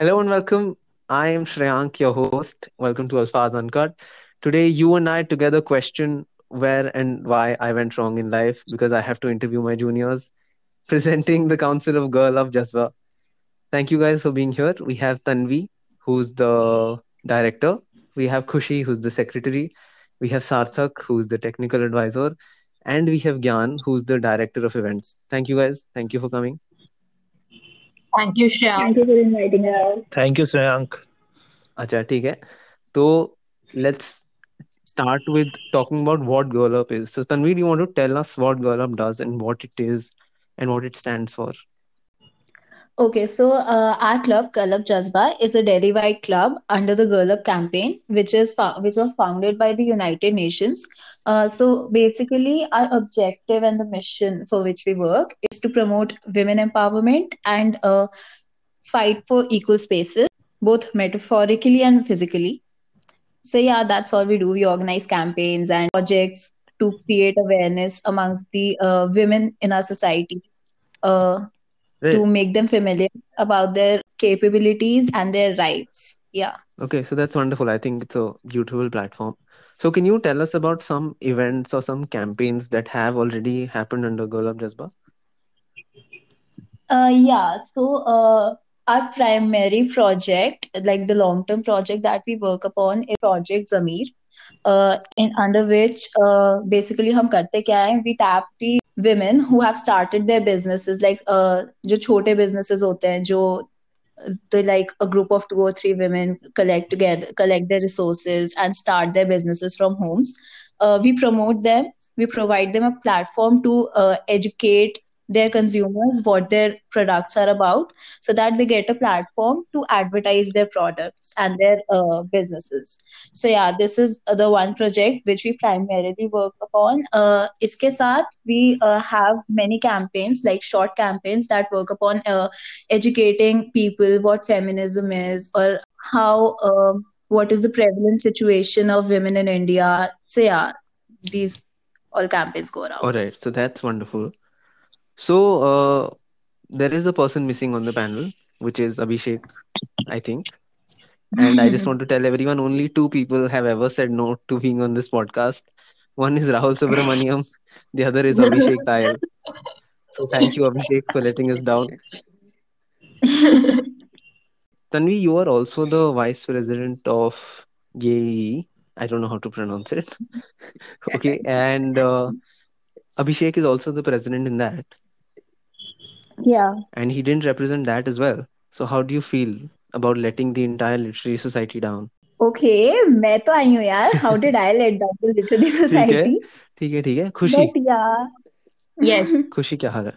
Hello and welcome. I am Shreyank, your host. Welcome to Alfaz Uncut. Today, you and I together question where and why I went wrong in life because I have to interview my juniors. Presenting the Council of Girl of Jaswa. Thank you guys for being here. We have Tanvi, who's the director. We have Khushi, who's the secretary. We have Sarthak, who's the technical advisor. And we have Gyan, who's the director of events. Thank you guys. Thank you for coming. Thank you, Shreya. Thank you for inviting us. Thank you, Shreyank. अच्छा ठीक है तो let's start with talking about what Girl Up is. So Tanvi, do you want to tell us what Girl Up does and what it is and what it stands for? Okay, so uh, our club, Up Jazba, is a Delhi-wide club under the Girl Up campaign, which is which was founded by the United Nations. Uh, so basically, our objective and the mission for which we work is to promote women empowerment and uh, fight for equal spaces, both metaphorically and physically. So yeah, that's all we do. We organize campaigns and projects to create awareness amongst the uh, women in our society Uh, Right. to make them familiar about their capabilities and their rights. Yeah. Okay, so that's wonderful. I think it's a beautiful platform. So can you tell us about some events or some campaigns that have already happened under Girl Up Jasba? Uh, yeah. So, uh, our primary project, like the long-term project that we work upon, is Project Zamir, uh, in under which uh, basically हम करते क्या है? We tap the women who have started their businesses like uh jo chote businesses hote hain jo the like a group of two or three women collect together collect their resources and start their businesses from homes uh, we promote them we provide them a platform to uh, educate their consumers what their products are about so that they get a platform to advertise their products and their uh, businesses. So yeah this is uh, the one project which we primarily work upon. Uh, iske saath we uh, have many campaigns like short campaigns that work upon uh, educating people what feminism is or how um, what is the prevalent situation of women in india. So yeah these all campaigns go around. All right, so that's wonderful. So uh, there is a person missing on the panel, which is Abhishek, I think. And I just want to tell everyone only two people have ever said no to being on this podcast. One is Rahul Subramaniam, the other is Abhishek Tayal. So thank you, Abhishek, for letting us down. Tanvi, you are also the vice president of GAE. I don't know how to pronounce it. okay, and uh, Abhishek is also the president in that, yeah and he didn't represent that as well. So how do you feel about letting the entire literary society down? Okay, मैं तो आई हूँ यार. How did I let down the literary ठीक है society? ठीक है ठीक है खुशी But yeah, Yes, खुशी क्या हाल है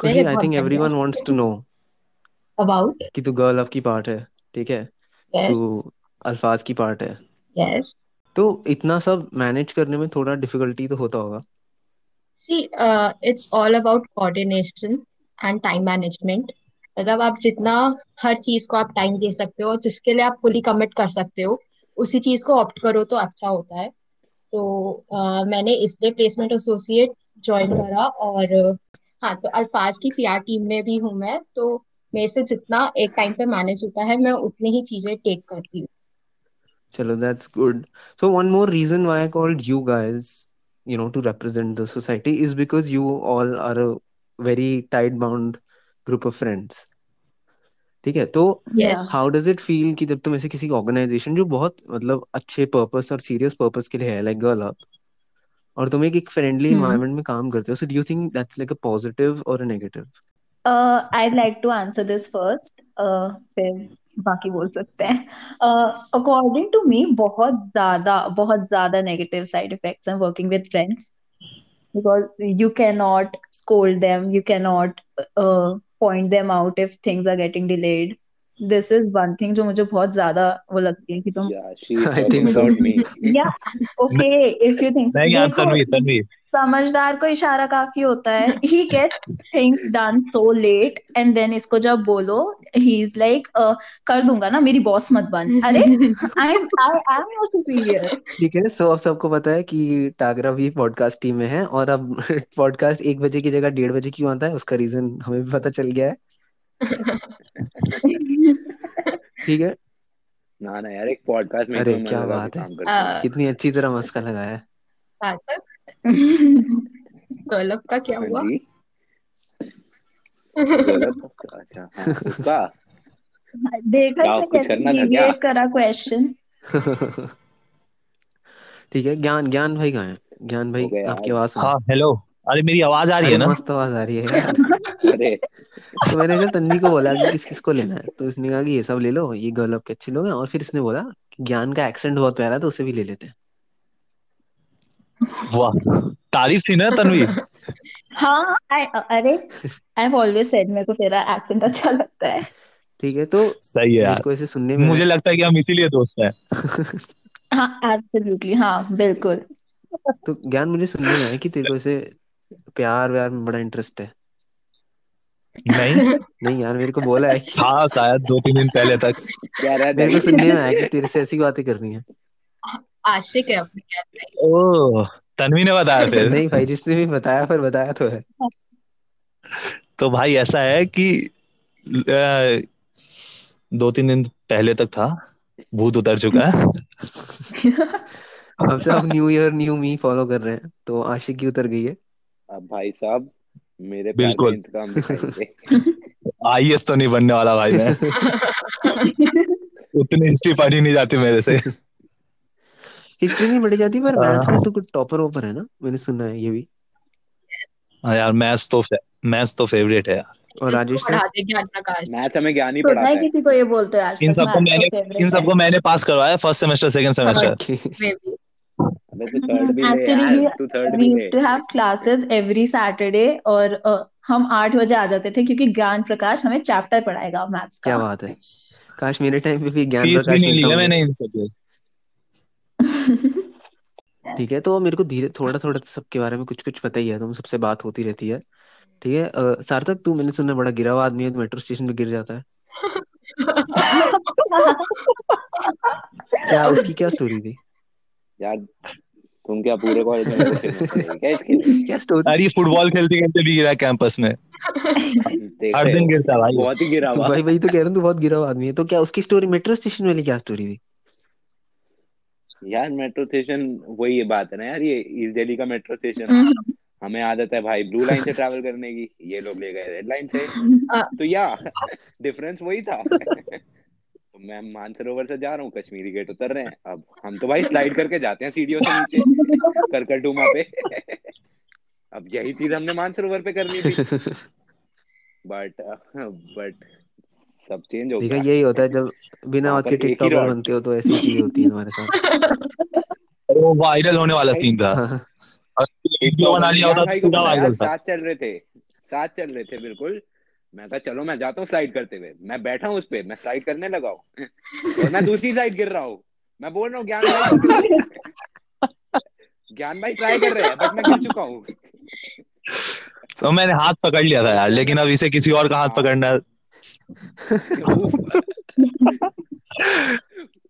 खुशी आई थिंक बढ़िया everyone wants to know about कि तू गर्ल ऑफ़ की पार्ट है ठीक है yes, तू अल्फाज की पार्ट है yes. तो इतना सब मैनेज करने में थोड़ा डिफिकल्टी तो होता होगा See, uh, it's all about and time management. मतलब आप जितना हर चीज़ को आप टाइम दे सकते हो जिसके लिए आप फुली कमिट कर सकते हो उसी चीज़ को ऑप्ट करो तो अच्छा होता है तो uh, मैंने इसलिए प्लेसमेंट एसोसिएट ज्वाइन करा और हाँ तो अल्फाज की पीआर टीम में भी हूँ मैं तो मेरे से जितना एक टाइम पे मैनेज होता है मैं उतनी ही चीज़ें टेक करती हूँ Chalo, that's good. So one more reason why I called you guys, you know, to represent the society is because you all are a very tight bound group of friends. ठीक है तो how does it feel कि जब तुम ऐसे किसी organisation जो बहुत मतलब अच्छे पर्पस और सीरियस पर्पस के लिए है लाइक गर्ल अप और तुम एक फ्रेंडली Hmm. एनवायरनमेंट में काम करते हो so do you think that's like a positive और a negative Uh, I'd like to answer this first. Uh, फिर बाकी बोल सकते हैं. Uh, according to me, बहुत ज़्यादा बहुत ज़्यादा negative side effects हैं working with friends because you cannot scold them, you cannot uh, point them out if things are getting delayed. This is one thing जो मुझे बहुत ज़्यादा वो लगती है कि तुम think so. about me. yeah okay if you think नहीं यार तन्वी तन्वी। समझदार को इशारा काफ़ी होता है। He gets things done so late and then इसको जब बोलो he is like uh, कर दूँगा ना मेरी बॉस मत बन। अरे I am I am your superior ठीक है सो अब सबको पता है कि टागरा भी पॉडकास्ट टीम में है और अब पॉडकास्ट एक बजे की जगह डेढ़ बजे क्यों आता है उसका रीजन हमें भी पता चल गया है। ठीक है? ना ना यार एक पॉडकास्ट में अरे, क्या लगा बात है। काम करते हैं। कितनी अच्छी तरह मस्का लगाया है। का क्या हाँ हुआ? अच्छा हाँ उसका? देखा क्या, कुछ करना था क्या? करा क्वेश्चन ठीक है ज्ञान ज्ञान भाई कहाँ है? ज्ञान भाई आपकी आवाज़ हाँ हेलो अरे मेरी आवाज़ आ रही है ना? मस्त आवाज़ आ रही है यार। अरे। तो मैंने जब तन्वी को बोला कि किस किस को लेना है तो उसने कहा कि ये सब ले लो ये गर्ल के अच्छे लोग हैं और फिर इसने बोला कि ज्ञान का एक्सेंट बहुत प्यारा है तो उसे भी ले लेते हैं। वाह तारीफ़ थी ना तन्वी? हाँ I, अरे आई हैव ऑलवेज सेड मेरे को तेरा एक्सेंट अच्छा लगता है। ठीक है तो सही है यार। को ऐसे सुनने में मुझे लगता है कि हम इसीलिए दोस्त हैं। हाँ एब्सोल्युटली हाँ बिल्कुल। तो ज्ञान मुझे सुनने में आया कि तेरे को ऐसे प्यार व्यार में बड़ा इंटरेस्ट है। नहीं? नहीं यार मेरे को बोला है कि था शायद दो तीन दिन पहले तक। क्या रहा मेरे को सुनने में आया कि तेरे से ऐसी बातें करनी है। आशिक है अपने क्या ओह तन्वी ने बताया फिर? नहीं भाई जिसने भी बताया पर बताया तो है। तो भाई ऐसा है कि दो तीन दिन पहले तक था। भूत उतर चुका है। अब से आप new year new me follow कर रहे हैं तो आशिक की उतर गई है। अब भाई साहब मेरे बिल्कुल। इंतकाम दिखाइए तो नहीं बनने वाला भाई मैं। उतनी हिस्ट्री पढ़ी नहीं जाती मेरे से। हिस्ट्री नहीं पढ़ी जाती पर हाँ। मैथ में तो कुछ टॉपर वॉपर है ना? मैंने सुना है ये भी। हाँ यार मैथ्स तो मैथ्स तो फेवरेट है यार। और राजेश सर? मैथ्स हमें ज्ञान ही पढ़ाता है है। किसी को ये बोलते हो आज इन सबको मैंने इन सबको मैंने पास करवाया फ़र्स्ट सेमेस्टर सेकंड सेमेस्टर अबे तू थर्ड भी ले यार तू थर्ड भी ले to have classes every Saturday और uh, हम आठ बजे आ जाते थे क्योंकि ज्ञान प्रकाश हमें चैप्टर पढ़ाएगा मैथ्स क्या बात है। काश मेरे टाइम पे भी ज्ञान प्रकाश नहीं लिया मैंने इन सबसे ठीक है तो मेरे को धीरे थोड़ा थोड़ा सबके बारे में कुछ कुछ पता ही है तो सबसे बात होती रहती है। ठीक है सार्थक तू मैंने सुना बड़ा गिरा हुआ आदमी है तो मेट्रो स्टेशन पे गिर जाता है। क्या उसकी क्या स्टोरी थी? यार तुम क्या पूरे कॉलेज में क्या इसके क्या स्टोरी अरे ये फुटबॉल खेलते खेलते भी गिरा कैंपस में। हर दिन गिरता भाई। बहुत ही गिरा हुआ। भाई भाई तो कह रहा हूँ तू बहुत गिरा हुआ आदमी है। तो क्या उसकी स्टोरी मेट्रो स्टेशन वाली क्या स्टोरी थी? यार मेट्रो स्टेशन वही ये बात है ना यार ये ईस्ट दिल्ली का मेट्रो स्टेशन हमें आदत है भाई ब्लू लाइन से ट्रैवल करने की। ये लोग ले गए रेड लाइन से। तो या डिफरेंस वही था। मैं मानसरोवर से जा रहा हूँ कश्मीरी गेट उतर रहे हैं। अब हम तो भाई स्लाइड करके जाते हैं सीढ़ियों से नीचे करकटुमा पे। अब यही चीज़ हमने मानसरोवर पे करनी थी। बट बट सब चेंज हो गया। यही होता है जब बिना बात के ही टिकटॉकर बनते हो तो ऐसी चीज़ें होती है तुम्हारे साथ। अरे वो वायरल होने वाला सीन था। हाँ, वीडियो बना लिया होता तो पूरा वायरल था। साथ चल रहे थे। साथ चल रहे थे बिल्कुल। मैं कहा चलो मैं जाता हूँ स्लाइड करते हुए। मैं बैठा हूँ उस पे मैं स्लाइड करने लगा हूँ। और मैं दूसरी साइड गिर रहा हूँ। मैं बोल रहा हूँ ज्ञान भाई ज्ञान भाई ट्राई कर रहे हैं बट मैं गिर चुका हूँ। तो मैंने हाथ पकड़ लिया था यार लेकिन अब इसे किसी और का हाथ पकड़ना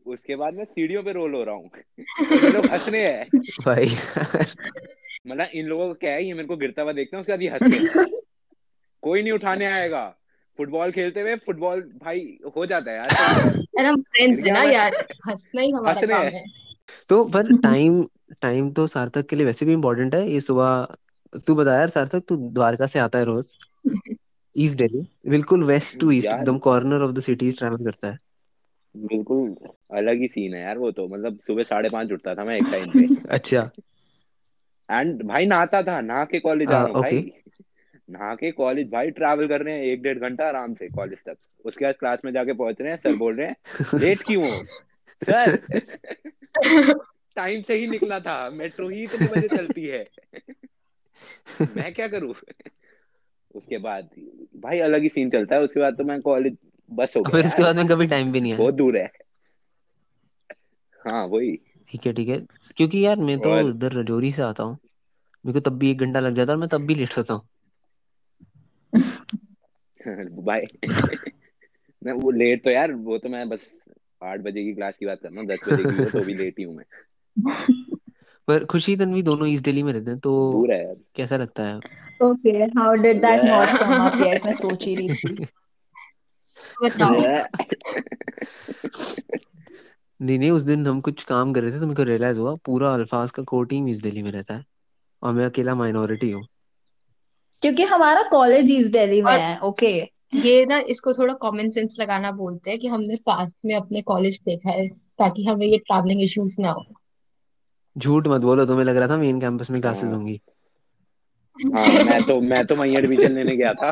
उसके बाद मैं सीढ़ियों पे रोल हो रहा हूँ। लोग हंस रहे हैं। भाई। मतलब इन लोगों को क्या है ये मेरे को गिरता हुआ देखते हैं उसके बाद ये हंस रहे हैं। कोई नहीं उठाने आएगा। फुटबॉल खेलते हुए फुटबॉल भाई हो जाता है यार। यार हम फ्रेंड्स है ना यार, हंसना ही हमारा काम है। तो पर टाइम टाइम तो सार्थक के लिए वैसे भी इम्पोर्टेंट है। ये सुबह तू बता यार सार्थक तू द्वारका से आता है रोज। ईस्ट दिल्ली बिल्कुल वेस्ट टू ईस्ट एकदम corner of the city travel करता है। बिल्कुल अलग ही सीन है यार वो तो। मतलब सुबह साढ़े पाँच उठता था मैं एक टाइम पे। अच्छा। एंड भाई नहाता था नहा के कॉलेज जा हाँ, रहा हूँ भाई। okay. नहा के कॉलेज भाई ट्रैवल कर रहे हैं एक डेढ़ घंटा आराम से कॉलेज तक। उसके बाद क्लास में जाके पहुँच रहे हैं सर बोल रहे हैं लेट क्यों हो? सर टाइम से ही निकला था मेट्रो ही इतने बजे चलती है। मैं क्या करूँ? उसके बाद भाई अलग ही सीन चलता है उसके बाद तो मैं कॉलेज बस हो फिर गया उसके बाद में कभी टाइम भी नहीं आया बहुत दूर है। हाँ वही। ठीक है ठीक है। क्योंकि यार मैं तो इधर रजौरी से आता हूँ। मेरे को तब भी एक घंटा लग जाता है मैं तब भी लेट होता हूँ। भाई मैं वो लेट तो यार वो तो मैं बस आठ बजे की क्लास की बात कर रहा हूँ दस बजे की तो भी लेट ही हूँ मैं। पर खुशी तन्वी दोनों ईस्ट दिल्ली में रहते हैं तो दूर है यार। कैसा लगता है? Okay how did that not come up yet मैं सोच ही रही थी। बताओ। नहीं नहीं उस दिन हम कुछ काम कर रहे थे तो मेरे को रियलाइज़ हुआ पूरा अल्फाज का कोर टीम ईस्ट दिल्ली में रहता है और मैं अकेला माइनॉरिटी हूँ। क्योंकि हमारा कॉलेज ईस्ट दिल्ली में और- है ओके ये ना इसको थोड़ा कॉमन सेंस लगाना बोलते हैं कि हमने पास्ट में अपने कॉलेज देखा है ताकि हमें ये ट्रैवलिंग इश्यूज़ ना हो। झूठ मत बोलो तुम्हें लग रहा था मेन कैंपस में क्लासेस हाँ। होंगी। हाँ मैं तो मैं तो वहीं एडमिशन लेने गया था।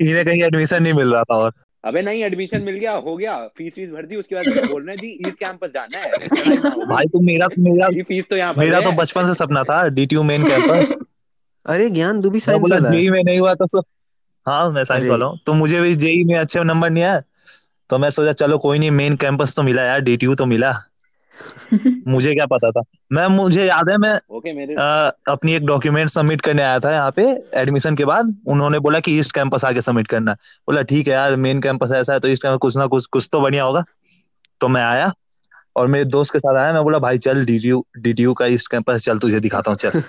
इन्हें कहीं एडमिशन नहीं मिल रहा था और। अबे नहीं एडमिशन मिल गया हो गया। फ़ीस फ़ीस भर दी उसके बाद बोल रहे हैं जी ईस्ट कैंपस जाना है। भाई तो मेरा मेरा फ़ीस तो यहाँ भर मेरा तो बचपन से सपना था डीटीयू मेन कैंपस अरे ज्ञान तू भी मैं साइंस बोला वाला है। जेई में नहीं हुआ तो सो हाँ मैं साइंस अरे। वाला हूँ। तो मुझे भी जेई में अच्छे नंबर नहीं आया तो मैं सोचा चलो कोई नहीं मेन कैंपस तो मिला यार डीटीयू तो मिला। मुझे क्या पता था? मैं मुझे याद है मैं ओके मेरे अ, अपनी एक डॉक्यूमेंट सबमिट करने आया था यहाँ पे एडमिशन के बाद। उन्होंने बोला कि ईस्ट कैंपस आके सबमिट करना। बोला ठीक है यार मेन कैंपस ऐसा है तो ईस्ट कैंपस कुछ ना कुछ कुछ तो बढ़िया होगा। तो मैं आया। और मेरे दोस्त के साथ आया मैं बोला भाई चल डीटीयू डीटीयू का ईस्ट कैंपस चल तुझे दिखाता हूँ चल.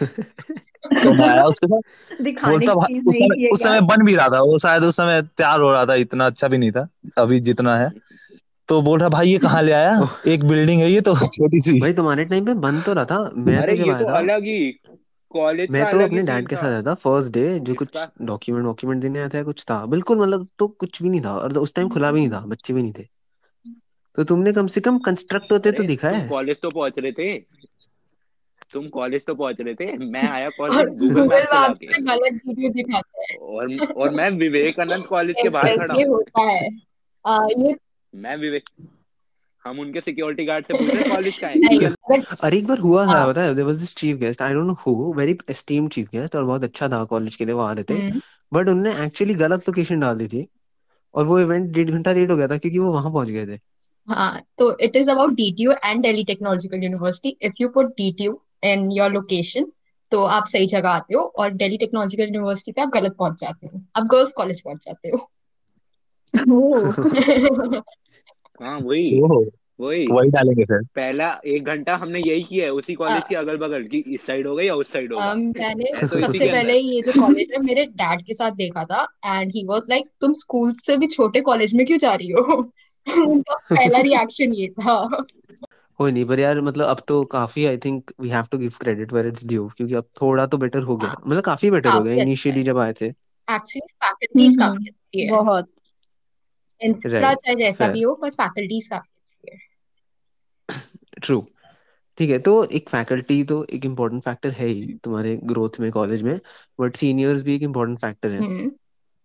तो मैं आया उसके साथ। दिखाने बोलता की भाई चीज़ उस नहीं समय उस समय बन भी रहा था वो शायद उस समय तैयार हो रहा था इतना अच्छा भी नहीं था अभी जितना है। तो बोल रहा भाई ये कहाँ ले आया? एक बिल्डिंग है ये तो छोटी सी। भाई तुम्हारे टाइम पे बंद तो रहा था। मैं अरे तो जब ये आया तो था अलग ही कॉलेज मैं का तो अलग अपने डैड के साथ आया था फ़र्स्ट डे जो कुछ डॉक्यूमेंट वॉक्यूमेंट देने आया था कुछ था। बिल्कुल मतलब तो कुछ भी नहीं था और उस टाइम खुला भी नहीं था बच्चे भी नहीं थे। तो तुमने कम से कम कंस्ट्रक्ट होते तो अरे दिखा तुम है। कॉलेज तो पहुँच रहे थे। तुम कॉलेज तो पहुँच रहे थे। मैं आया और कॉलेज गूगल गूगल मैप के गलत वीडियो दिखाता है। और और मैं विवेकानंद कॉलेज के बाहर खड़ा ये हूँ। होता है। आ, ये मैं विवेक हम उनके सिक्योरिटी गार्ड से पूछ रहे कॉलेज का है? नहीं बट अरे एक बार हुआ था हाँ। पता है there was this chief guest I don't know who very esteemed chief guest और बहुत अच्छा था कॉलेज के लिए वो आ रहे थे बट उन्होंने एक्चुअली गलत लोकेशन डाल दी थी और वो इवेंट डेढ़ घंटा लेट हो गया था क्योंकि वो वहाँ पहुँच गए थे। हाँ तो it is about DTU and Delhi Technological University if you put DTU in your location तो आप सही जगह आते हो और दिल्ली टेक्नोलॉजिकल यूनिवर्सिटी पे आप गलत पहुँच जाते हो। आप गर्ल्स कॉलेज पहुँच जाते हो। हाँ वही। वही। वही डालेंगे फिर। पहला एक घंटा हमने यही किया है उसी कॉलेज हाँ। के अगल बगल की इस साइड हो गई या उस साइड होगा um, मैंने तो इसी सबसे के पहले ये जो कॉलेज है मेरे डैड के साथ देखा था एंड ही वाज लाइक तुम स्कूल से भी छोटे कॉलेज में क्यों जा रही हो? उनका पहला रिएक्शन ये था। हो नहीं पर यार मतलब अब तो काफ़ी I think we have to give credit where it's due क्योंकि अब थोड़ा तो बेटर हो गया। हाँ। मतलब काफ़ी बेटर हो गया अच्छा इनिशियली जब आए थे। एक्चुअली फैकल्टीज हम्म काफ़ी अच्छी है। बहुत। इंफ्रा चाहे जैसा भी हो पर फैकल्टीज काफ़ी अच्छी है। ट्रू ठीक है तो एक फैकल्टी तो एक इम्पोर्टेंट फैक्टर है ही तुम्हारे ग्रोथ में कॉलेज में बट सीनियर्स भी एक इम्पोर्टेंट फैक्टर है। हम्म।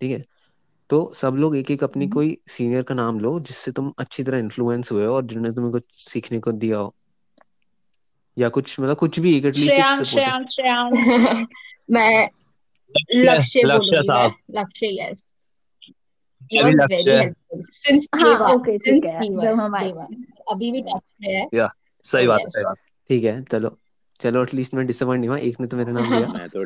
ठीक है? तो सब लोग एक एक अपनी कोई सीनियर का नाम लो जिससे तुम अच्छी तरह इन्फ्लुएंस हुए हो और जिन्होंने तुम्हें कुछ सीखने को दिया हो। या कुछ मतलब कुछ भी एक एटलीस्ट एक श्रेयांक सपोर्टिव श्रेयांक श्रेयांक। मैं लक्ष्य लक्ष्य लक्ष्य बोलूँगी मैं। साहब। लक्ष्य यस लक्ष्य very helpful since day हाँ one ओके ठीक since है। day जब हम आए day one अभी भी टच में है। या सही बात है yes सही बात। ठीक है चलो। चलो एटलीस्ट मैं डिसअपॉइंट नहीं हुआ। एक ने तो मेरा नाम लिया। मैं तो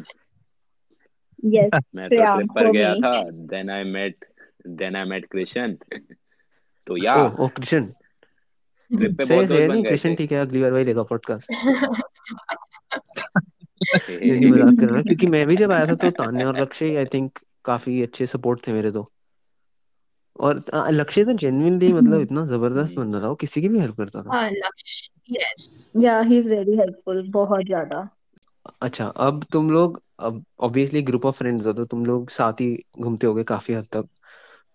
यस मैं तो ट्रिप पर गया था then I met then I met Krishna तो या। ओ कृष्ण ट्रिप पे बहुत सही दोस्त बन गए कृष्ण ठीक है अगली बार वही लेगा पॉडकास्ट नहीं नहीं मज़ाक कर रहा हूँ क्योंकि मैं भी जब आया था तो तान्या और लक्ष्य आई थिंक काफ़ी अच्छे सपोर्ट थे मेरे तो। और लक्ष्य तो जेन्युइनली मतलब इतना ज़बरदस्त हम्म। बंदा था वो किसी की भी हेल्प करता था। हाँ लक्ष्य यस या ही इज़ वेरी हेल्पफुल बहुत ज़्यादा। अच्छा अब तुम लोग अब ऑब्वियसली ग्रुप ऑफ़ फ्रेंड्स हो तो तुम लोग साथ ही घूमते होगे काफ़ी हद तक।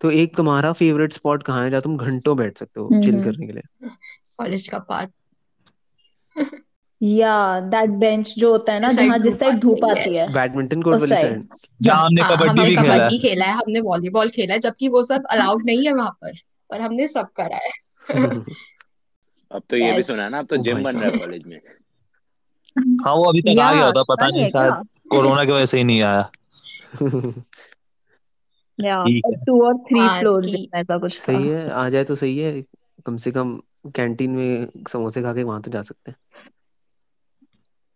तो एक तुम्हारा फेवरेट स्पॉट कहाँ है जहाँ तुम घंटों बैठ सकते हो चिल हम्म। करने के लिए? कॉलेज का पार्ट या दैट बेंच जो होता है ना जिस जहाँ जिस साइड धूप आती है। बैडमिंटन कोर्ट वाली साइड जहाँ हमने हाँ कबड्डी भी खेला है। कबड्डी खेला है हमने वॉलीबॉल खेला है जबकि वो सब अलाउड नहीं है वहाँ पर पर हमने सब करा है। अब तो ये भी सुना है ना अब तो जिम बन रहा है कॉलेज में। हाँ वो अभी तक आ गया होता पता नहीं शायद कोरोना की वजह से ही नहीं आया। ठीक है। टू और थ्री फ्लोर ऐसा कुछ था। सही है आ जाए तो सही है कम से कम कैंटीन में समोसे खा के वहाँ तो जा सकते हैं।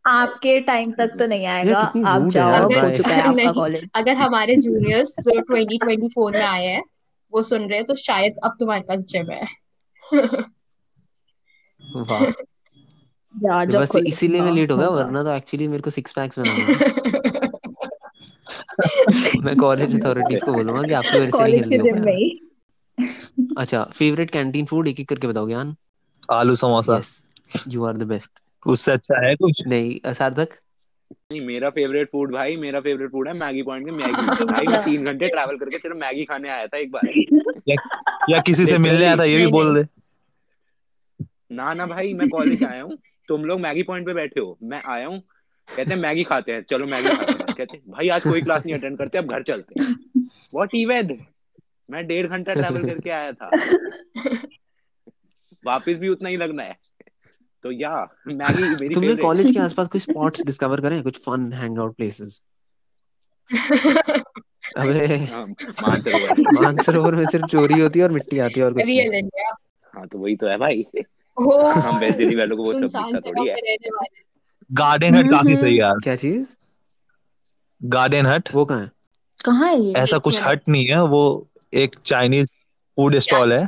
आपके टाइम तक तो नहीं आएगा आप जाओ हो चुका है आपका नहीं कॉलेज अगर हमारे जूनियर्स जो 2024 में आए हैं वो सुन रहे हैं तो शायद अब तुम्हारे पास जिम है। वाह। यार तो जब बस इसीलिए मैं हाँ लेट हो गया होगा वरना तो एक्चुअली मेरे को सिक्स पैक्स बनाने मैं कॉलेज अथॉरिटीज को बोलूँगा कि आपकी वजह से नहीं हेल्दी के हो ही। अच्छा फेवरेट कैंटीन फ़ूड एक एक करके बताओ ज्ञान। आलू samosa. Yes you are the best उससे अच्छा है कुछ? नहीं सार्थक? नहीं मेरा फेवरेट फ़ूड भाई मेरा फेवरेट फ़ूड है मैगी पॉइंट की मैगी। भाई मैं तीन घंटे ट्रैवल करके सिर्फ़ मैगी खाने आया था एक बार। या या किसी से मिलने आया था ये भी बोल दे। ना ना भाई मैं कॉलेज आया हूँ। तुम लोग मैगी पॉइंट पे बैठे हो मैं आया हूँ कहते हैं मैगी खाते हैं। चलो मैगी खाते हैं। कहते हैं भाई आज कोई क्लास नहीं अटेंड करते अब घर चलते हैं। व्हाट इवेंट मैं डेढ़ घंटा ट्रैवल करके आया था। वापस भी उतना ही लगना है। तो या मैगी मेरी तुमने कॉलेज के आसपास कुछ स्पॉट्स डिस्कवर करे? कुछ फन हैंग आउट प्लेसेस अबे हाँ, मानसरोवर। मानसरोवर में सिर्फ़ चोरी होती है और मिट्टी आती है और कुछ रियल इंडिया हाँ तो वही तो है भाई। हम वैसे दिल्ली वालों को वो सब दिखता थोड़ी है। गार्डन हट काफ़ी सही यार। क्या चीज़? गार्डन हट। वो कहाँ है? कहाँ है ये? ऐसा कुछ हट नहीं है वो एक चाइनीज़ फ़ूड स्टॉल है।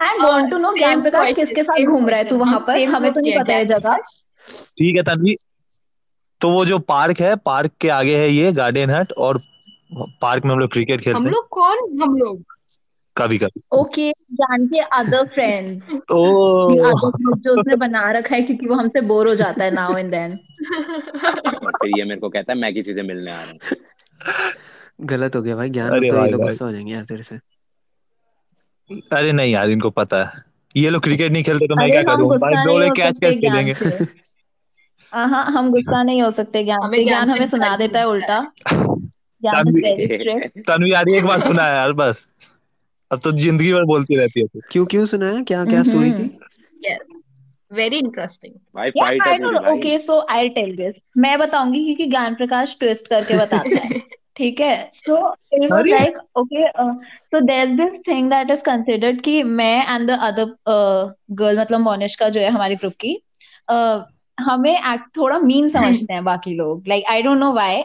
आई वांट टू नो ज्ञान प्रकाश किसके साथ घूम रहा है? तू वहाँ पर? हमें तो नहीं पता है जगह। ठीक है तन्वी। तो वो जो पार्क है पार्क के आगे है ये गार्डन हट और पार्क में हम लोग क्रिकेट खेलते हैं। हम लोग कौन? हम लोग। कभी कभी ओके ज्ञान के अदर फ्रेंड्स ओ जो उसने बना रखा है क्योंकि वो हमसे बोर हो जाता है नाउ एंड देन और फिर ये मेरे को कहता है मैं किसी से मिलने आ रहा हूँ। गलत हो गया भाई ज्ञान अरे तो ये लोग। गुस्सा हो जाएँगे यार तेरे से। अरे नहीं यार इनको पता है। ये लोग क्रिकेट नहीं खेलते तो मैं क्या करूँ? भाई नहीं बोले हो कैच सकते कैच ज्ञान खेलेंगे। हाँ हम गुस्सा नहीं हो सकते ज्ञान हमें ज्ञान हमें सुना देता है उल्टा. तन्वी यार एक बार सुना है यार बस। अब तो ज़िंदगी भर बोलती रहती है क्यों क्यों सुनाया क्या क्या स्टोरी थी? हम्म। Yes very interesting Okay, so I'll tell this. मैं बताऊँगी क्योंकि ज्ञान प्रकाश ट्विस्ट करके बताता है। ठीक है? So it was अरे! like okay uh, so there's this thing that is कि मैं and the other uh, girl मतलब मोनिशका जो है हमारी ग्रुप की uh, हमें act थोड़ा मीन समझते हैं बाकी लोग। Like I don't know why.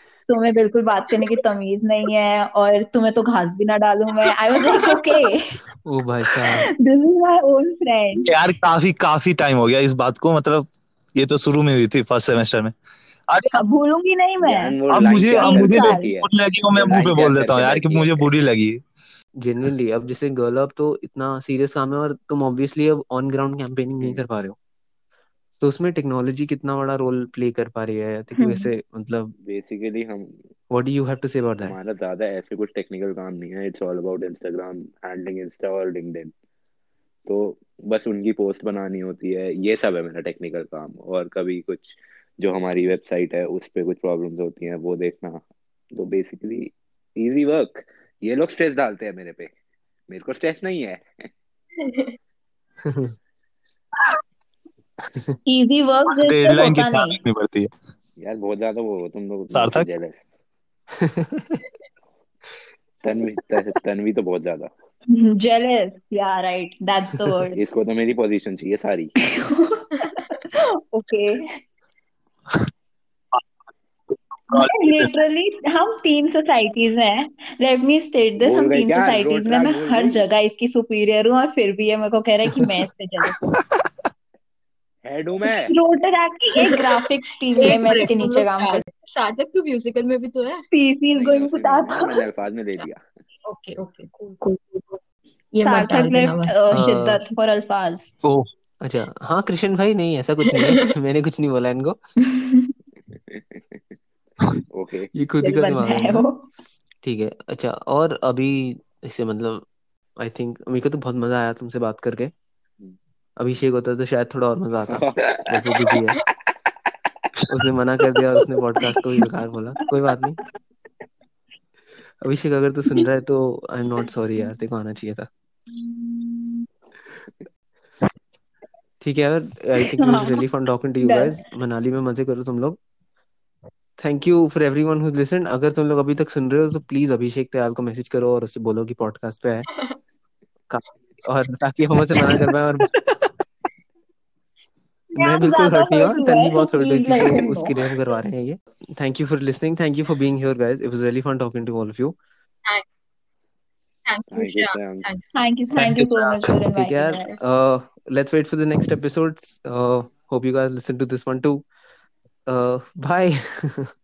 तुम्हें बिल्कुल बात करने की तमीज नहीं है और तुम्हें तो घास भी ना डालूं मैं। आई वाज लाइक ओके ओ भाई साहब। This is my own friend यार काफ़ी काफ़ी टाइम हो गया इस बात को मतलब ये तो शुरू में हुई थी फ़र्स्ट सेमेस्टर में। भूलूँगी नहीं मैं। अब मुझे अब मुझे लगी मैं मुँह पे बोल देता हूँ यार कि मुझे बुरी लगी। जेन्युइनली अब जैसे गर्ल अप तो इतना सीरियस काम है और तुम ऑब्वियसली अब ऑन ग्राउंड कैंपेनिंग नहीं कर पा रहे हो। तो उसमें टेक्नोलॉजी कितना बड़ा रोल प्ले कर पा रही है? तो हम्म। वैसे मतलब बेसिकली हम what do you have to say about that हमारा ज़्यादा ऐसे कुछ टेक्निकल काम नहीं है. It's all about Instagram handling insta और लिंक्डइन तो बस उनकी पोस्ट बनानी होती है. ये सब है मेरा टेक्निकल काम. और कभी कुछ जो हमारी वेबसाइट है उस पे कुछ प्रॉब्लम्स होती हैं वो देखना. तो बेसिकली इजी वर्क ये लोग स्ट्रेस डालते हैं मेरे पे. मेरे को स्ट्रेस नहीं है. इजी वर्क डेडलाइन की होता नहीं। पड़ती है। यार बहुत ज़्यादा वो तुम लोग सार्थक? तन्वी तन्वी तो बहुत ज़्यादा। jealous yeah right that's the word. इसको तो मेरी पोजीशन चाहिए सारी। ओके लिटरली हम तीन सोसाइटीज में हैं। लेट मी स्टेट दिस हम तीन सोसाइटीज में मैं हर जगह इसकी सुपीरियर हूँ और फिर भी ये मेरे को कह रहा है कि मैं इससे jealous हेड हूँ मैं। रोड एक ग्राफिक्स टीम में मैं इसके नीचे काम कर सार्थक तू म्यूजिकल में भी तो है? पीसी इज़ गोइंग टू है, मैंने अल्फाज में ले लिया ओके ओके कूल कूल ये सार्थक हाँ। शिद्दत फॉर अल्फाज ओह अच्छा। हाँ कृष्ण भाई नहीं ऐसा कुछ नहीं है। मैंने कुछ नहीं बोला इनको। ओके ये खुद ही का दिमाग है है ठीक है अच्छा और अभी इसे मतलब आई थिंक मेरे को तो बहुत मज़ा आया तुमसे बात करके। अभिषेक होता तो शायद थोड़ा और मज़ा आता बट वो बिज़ी है। उसने मना कर दिया और उसने पॉडकास्ट को ही बेकार बोला। कोई बात नहीं। अभिषेक अगर तू सुन रहा है तो आई एम नॉट सॉरी यार तेरे को आना चाहिए था। ठीक है यार I think it was really fun talking to you guys Manali में मज़े करो तुम लोग। Thank you for everyone who listen अगर तुम लोग अभी तक सुन रहे हो तो प्लीज़ अभिषेक दयाल को मैसेज करो और उससे बोलो कि पॉडकास्ट पे है और ताकि हम उसे मना कर पाए और मैं बिल्कुल हर्ट नहीं हुआ तन्वी बहुत हर्ट हुई थी तो उसके लिए हम करवा रहे हैं ये thank you for listening thank you for being here guys it was really fun talking to all of you Thank you, Thank you, thank you so much for inviting us. Uh, let's wait for the next episodes. Uh, hope you guys listen to